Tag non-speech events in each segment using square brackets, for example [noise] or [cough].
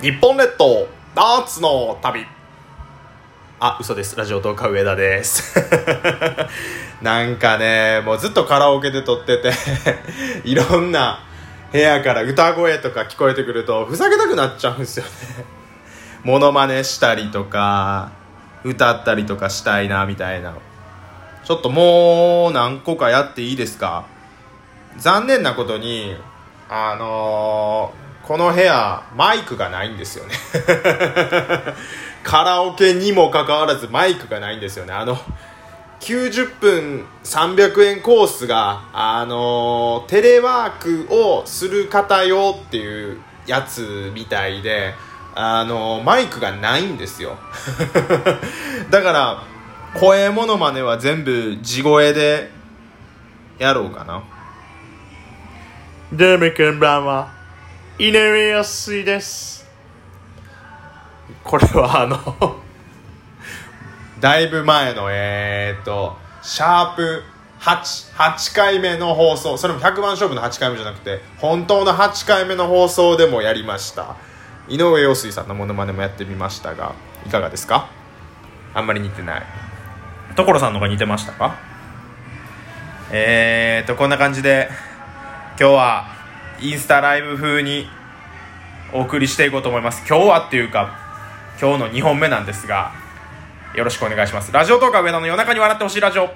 日本列島ダーツの旅。あ嘘です。ラジオ東海上田です。[laughs] なんかねもうずっとカラオケで撮ってて [laughs] いろんな部屋から歌声とか聞こえてくるとふざけたくなっちゃうんですよね。モノマネしたりとか歌ったりとかしたいなみたいな。ちょっともう何個かやっていいですか？残念なことにあのーこの部屋マイクがないんですよね。カラオケにもかかわらずマイクがないんですよね。あの90分300円コースがあのテレワークをする方用っていうやつみたいであのマイクがないんですよ。[laughs] だから声モノマネは全部地声でやろうかな。どうもこんばんは。井上康いです。これはあのだいぶ前のえー、っとシャープ 8, 8回目の放送。それも100番勝負の8回目じゃなくて本当の8回目の放送でもやりました。井上陽水さんのモノマネもやってみましたがいかがですか？あんまり似てない。所さんのが似てましたか？えー、っとこんな感じで今日はインスタライブ風にお送りしていこうと思います。今日はっていうか今日の2本目なんですがよろしくお願いします。ラジオトーク上田の夜中に笑ってほしいラジオ。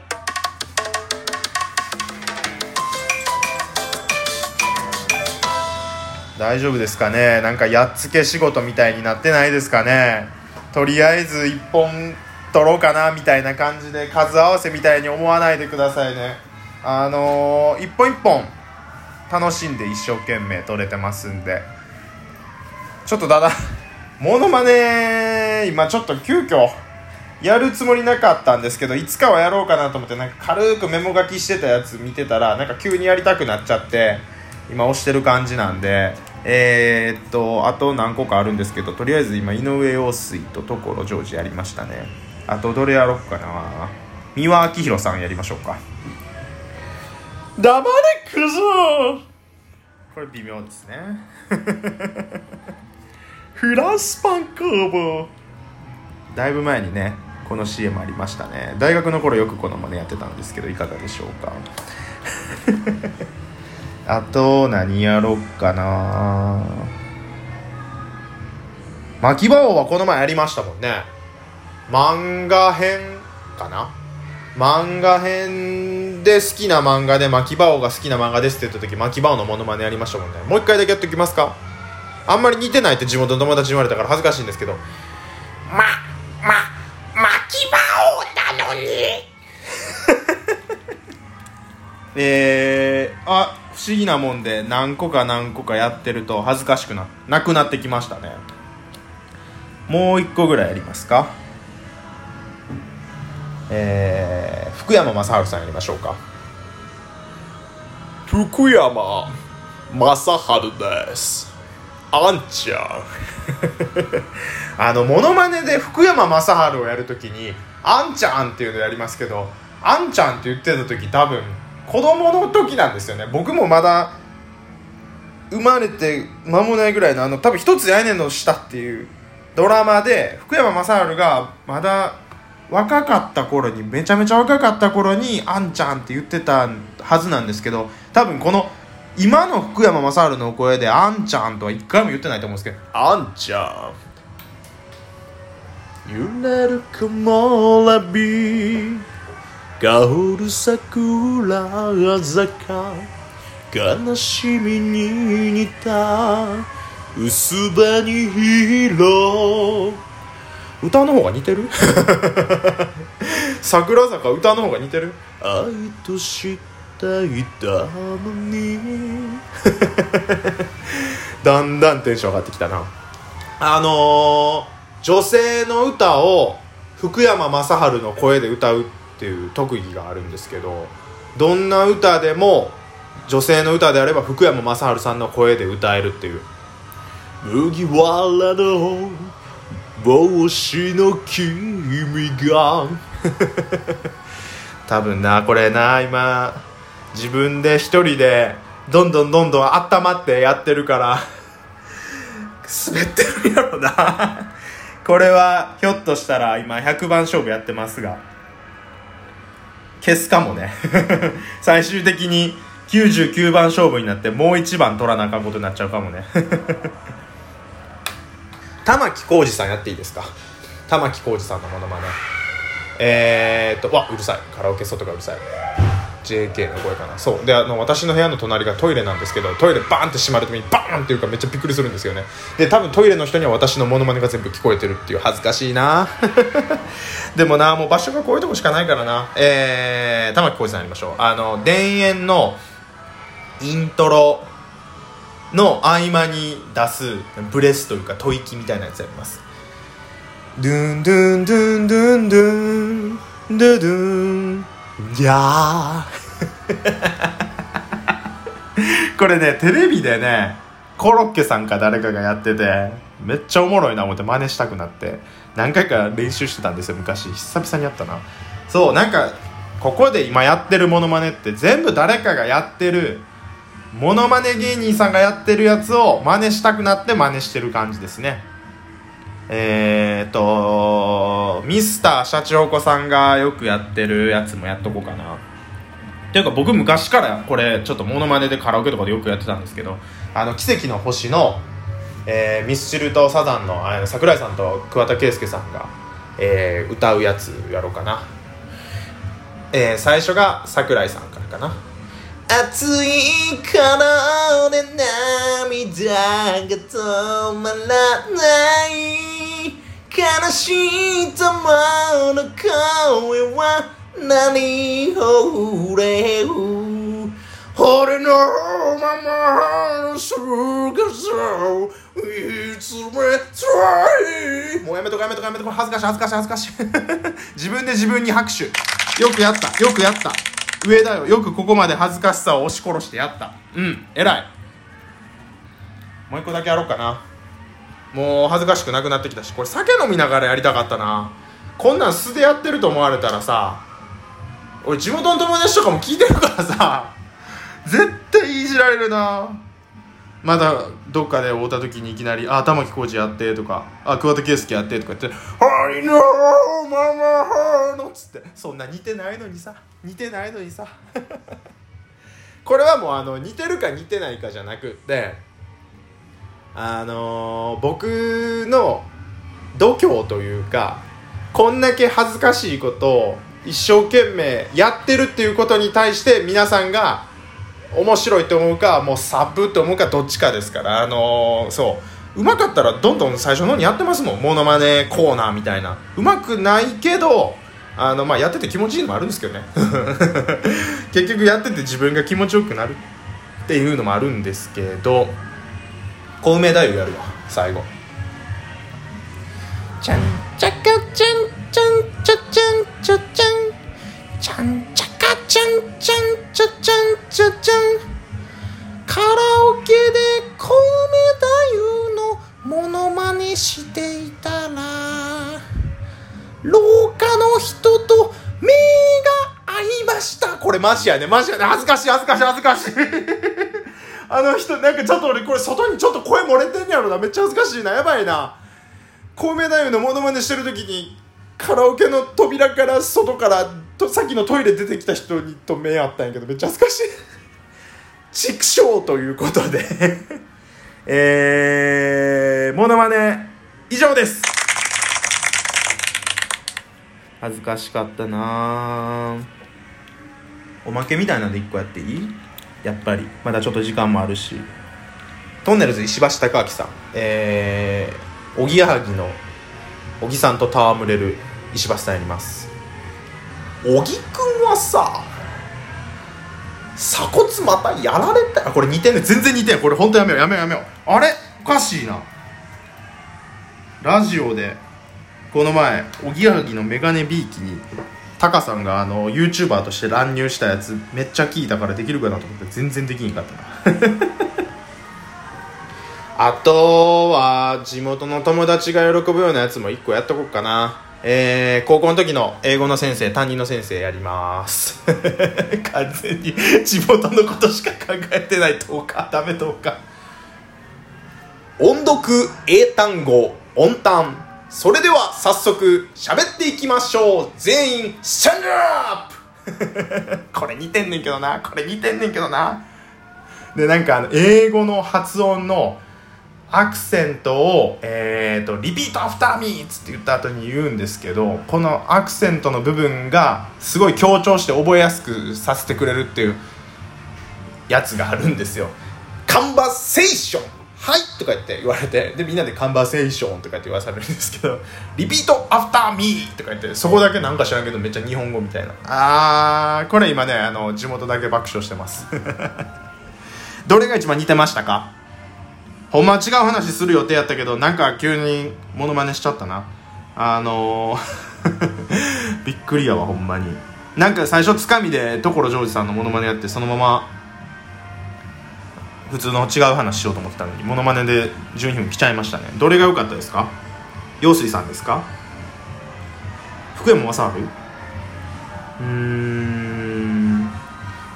大丈夫ですかね？なんかやっつけ仕事みたいになってないですかね？とりあえず1本取ろうかなみたいな感じで数合わせみたいに思わないでくださいね。あのー、一本一本楽しんで一生懸命撮れてますんで。ちょっとだだ [laughs] モノマネ今ちょっと急遽やるつもりなかったんですけどいつかはやろうかなと思ってなんか軽くメモ書きしてたやつ見てたらなんか急にやりたくなっちゃって今押してる感じなんで。えー、っとあと何個かあるんですけどとりあえず今井上陽水と所ジョージやりましたね。あとどれやろっかな。三輪明宏さんやりましょうか。黙れクズ。これ微妙ですね。[laughs] フランスパン工房だいぶ前にねこの CM ありましたね。大学の頃よくこの真似やってたんですけどいかがでしょうか。[laughs] あと何やろっかな。巻き場王はこの前やりましたもんね。漫画編かな。漫画編で好きな漫画で巻き場王が好きな漫画ですって言った時巻き場王のモノマネやりましたもんねもう一回だけやっておきますか？あんまり似てないって地元の友達に言われたから恥ずかしいんですけど。ま、ま、巻き場王なのに？[laughs] えー、あ不思議なもんで何個か何個かやってると恥ずかしくななくなってきましたね。もう一個ぐらいやりますか？えー、福山雅治さんやりましょうか。福山雅治です。あんちゃんあのモノマネで福山雅治をやるときに「あんちゃん」っていうのやりますけど「あんちゃん」って言ってた時多分子供の時なんですよね。僕もまだ生まれて間もないぐらいのあの多分一つ屋根の下っていうドラマで福山雅治がまだ若かった頃にめちゃめちゃ若かった頃に「あんちゃん」って言ってたはずなんですけど多分この今の福山雅治の声で「あんちゃん」とは一回も言ってないと思うんですけど。あんちゃん。揺れる木漏れ日香る桜坂悲しみに似た薄紅色歌の方が似てる？[laughs] 桜坂歌の方が似てる？愛としていたのに [laughs] だんだんテンション上がってきたな。あのー女性の歌を福山雅治の声で歌うっていう特技があるんですけどどんな歌でも女性の歌であれば福山雅治さんの声で歌えるっていう。麦わらの帽子の君が。[laughs] 多分なこれな今。自分で一人でどんどんどんどん温まってやってるから。滑ってるやろな。これはひょっとしたら今100番勝負やってますが。消すかもね。[laughs] 最終的に99番勝負になってもう1番取らなあかんことになっちゃうかもね。[laughs] 玉置浩二さんやっていいですか？玉置浩二さんのものまねえー、っとわうるさい。カラオケ外がうるさい。JK の声かな。そう。であの私の部屋の隣がトイレなんですけどトイレバーンって閉まるときにバーンっていうかめっちゃびっくりするんですよね。で多分トイレの人には私のモノマネが全部聞こえてるっていう恥ずかしいな。[laughs] でもなもう場所がこういうとこしかないからな。えー、玉置浩二さんやりましょう。あの田園のイントロ。の合間に出すブレスというか吐息みたいなやつやります。ドゥンドゥンドゥンドゥンドゥンドゥドゥンいやーこれねテレビでねコロッケさんか誰かがやっててめっちゃおもろいな思って真似したくなって何回か練習してたんですよ昔久々にやったなそうなんかここで今やってるモノマネって全部誰かがやってるモノマネ芸人さんがやってるやつを真似したくなって真似してる感じですね。えー、っとミスターシャチホコさんがよくやってるやつもやっとこうかな。っていうか僕昔からこれちょっとモノマネでカラオケとかでよくやってたんですけどあの奇跡の星の、えーミスチルとサザンのあの桜井さんと桑田佳祐さんが、えー歌うやつやろうかな、えー最初が桜井さんからかな。暑いからで涙が止まらない悲しい玉の声は何をれる俺のままの姿いつめたい。もうやめとかやめとかやめとか恥ずかしい恥ずかしい恥ずかしい。[laughs] 自分で自分に拍手。よくやったよくやった。上だよ。よくここまで恥ずかしさを押し殺してやった。うん。偉い。もう一個だけやろうかな。もう恥ずかしくなくなってきたし。これ酒飲みながらやりたかったな。こんなん素でやってると思われたらさ俺地元の友達とかも聞いてるからさ絶対いじられるな。まだどっかで会うた時にいきなり「あ玉置浩二やって」とか「あ桑田佳祐やって」とか言って「はいのママの」っつってそんな似てないのにさ似てないのにさ [laughs] これはもうあの似てるか似てないかじゃなくってあのー僕の度胸というかこんだけ恥ずかしいことを一生懸命やってるっていうことに対して皆さんが面白いと思うかもうサブと思うかどっちかですからあのーそう。うまかったらどんどん最初の方にやってますもん。モノマネコーナーみたいな。うまくないけどあのまあやってて気持ちいいのもあるんですけどね。[laughs] 結局やってて自分が気持ちよくなるっていうのもあるんですけど小梅太夫やるわ最後。ちゃんちゃかちゃんちゃんちゃちゃんちゃちゃんちゃんちゃかちゃんちゃんちゃちゃんちゃちゃんカラオケでコウメ太夫のモノマネしていたら廊下の人と目が合いました。これマジやね。マジやね。恥ずかしい。恥ずかしい。恥ずかしい。[laughs] あの人なんかちょっと俺これ外にちょっと声漏れてんやろな。めっちゃ恥ずかしいな。やばいな。コウメ太夫のモノマネしてる時にカラオケの扉から外からとさっきのトイレ出てきた人にと目あったんやけどめっちゃ恥ずかしい。畜生ということで。[laughs] えー、モノマネ以上です。恥ずかしかったな。おまけみたいなんで1個やっていい？やっぱり。まだちょっと時間もあるし。トンネルズ石橋貴明さん。えー、おぎやはぎの小木さんと戯れる石橋さんやります。小木くんはさ鎖骨またやられた？あこれ似てんね。全然似てんこれ本当やめよう。やめようやめよう。あれ？おかしいな。ラジオでこの前おぎやはぎのメガネビーキにタカさんがあの YouTuber として乱入したやつめっちゃ聞いたからできるかなと思って全然できんかった。な [laughs] あとは地元の友達が喜ぶようなやつも1個やっとこうかなえー、高校の時の英語の先生担任の先生やります。[laughs] 完全に地元のことしか考えてない10日ダメ10日音読英単語音単。それでは早速喋っていきましょう。全員スタンドアップ。[laughs] これ似てんねんけどなこれ似てんねんけどな。でなんかあの英語の発音のアクセントを、えーと、 repeat after me つって言った後に言うんですけどこのアクセントの部分がすごい強調して覚えやすくさせてくれるっていうやつがあるんですよ。 Conversation。はいとか言って言われてでみんなで conversation とかって言わされるんですけど repeat after me とか言ってそこだけなんか知らんけどめっちゃ日本語みたいな。あーこれ今ねあの地元だけ爆笑してます。[laughs] どれが一番似てましたか？ほんまは違う話する予定やったけどなんか急にモノマネしちゃったな。あのー [laughs] びっくりやわほんまに。なんか最初つかみで所ジョージさんのモノマネやってそのまま普通の違う話しようと思ってたのにモノマネで12分来ちゃいましたね。どれが良かったですか？陽水さんですか？福山雅治？うーん。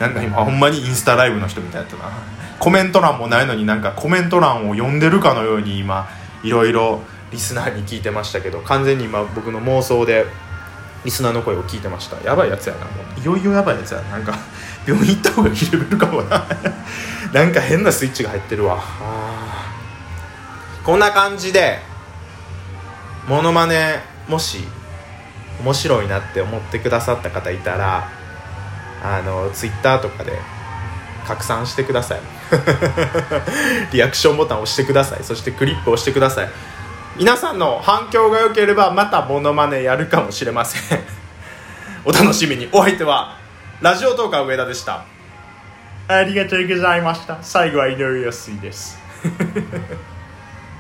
なんか今ほんまにインスタライブの人みたいだったな。コメント欄もないのになんかコメント欄を読んでるかのように今いろいろリスナーに聞いてましたけど完全に今僕の妄想でリスナーの声を聞いてました。やばいやつやなもう。いよいよやばいやつやなんか。病院行った方がいいレベルかもな。なんか変なスイッチが入ってるわ。こんな感じでモノマネもし面白いなって思ってくださった方いたらあのツイッターとかで拡散してください。[laughs] リアクションボタンを押してください。そしてクリップを押してください。皆さんの反響が良ければまたモノマネやるかもしれません。[laughs] お楽しみに。お相手はラジオトーカー上田でした。ありがとうございました。最後は井上陽水です。[laughs]